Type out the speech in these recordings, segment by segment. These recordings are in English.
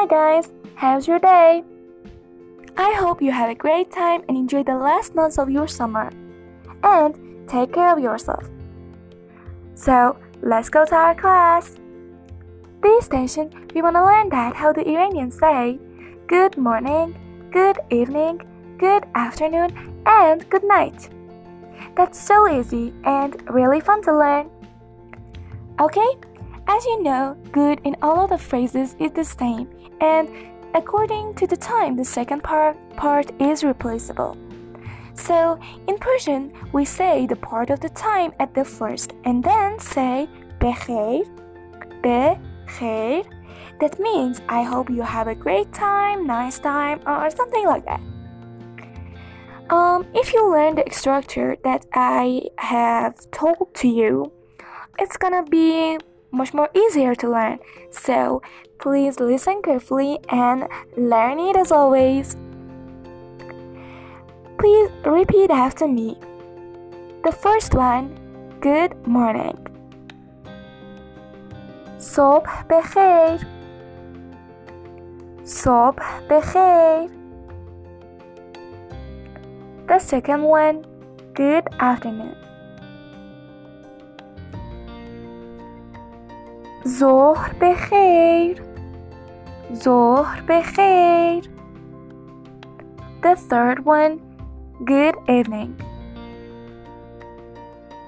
Hi guys, how's your day? I hope you had a great time and enjoyed the last months of your summer. And take care of yourself. So, let's go to our class. This station, we want to learn that how the Iranians say good morning, good evening, good afternoon, and good night. That's so easy and really fun to learn. Okay, as you know, good in all of the phrases is the same, and according to the time, the second part, part is replaceable. So, in Persian, we say the part of the time at the first and then say bekhair, bekhair. That means I hope you have a great time, nice time, or something like that. Um, if you learn the structure that I have told to you, it's gonna be much more easier to learn. So please listen carefully and learn it as always. Please repeat after me. The first one, good morning. صبح بخیر صبح بخیر The second one, good afternoon. ظهر بخیر ظهر بخیر The third one, good evening.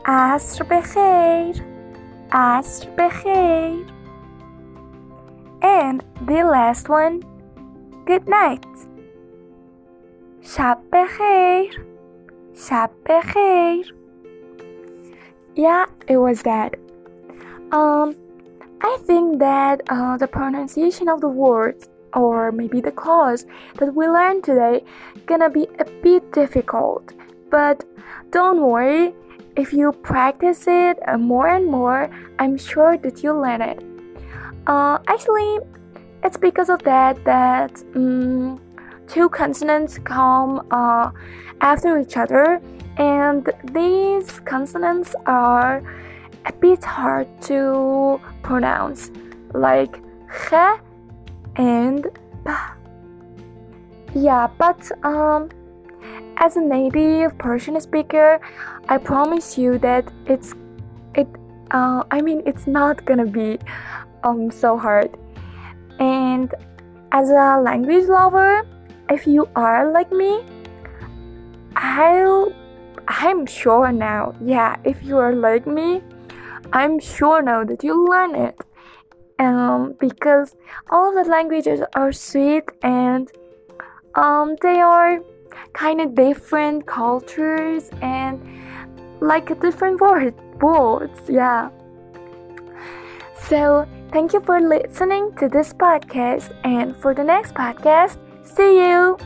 عصر بخیر عصر بخیر And the last one, good night. شب بخیر شب بخیر Yeah, it was that. Um, I think that uh, the pronunciation of the words or maybe the clause that we learned today gonna be a bit difficult. But don't worry, if you practice it uh, more and more, I'm sure that you'll learn it. Uh, actually, it's because of that that um, two consonants come uh, after each other, and these consonants are a bit hard to pronounce, like kh and b. Yeah, but um, as a native Persian speaker, I promise you that it's it. Uh, I mean, it's not gonna be um so hard. And as a language lover, if you are like me, I'll I'm sure now. Yeah, if you are like me, I'm sure now that you'll learn it. Um, because all of the languages are sweet and um, they are kind of different cultures and like a different word words. Yeah. So thank you for listening to this podcast, and for the next podcast, see you.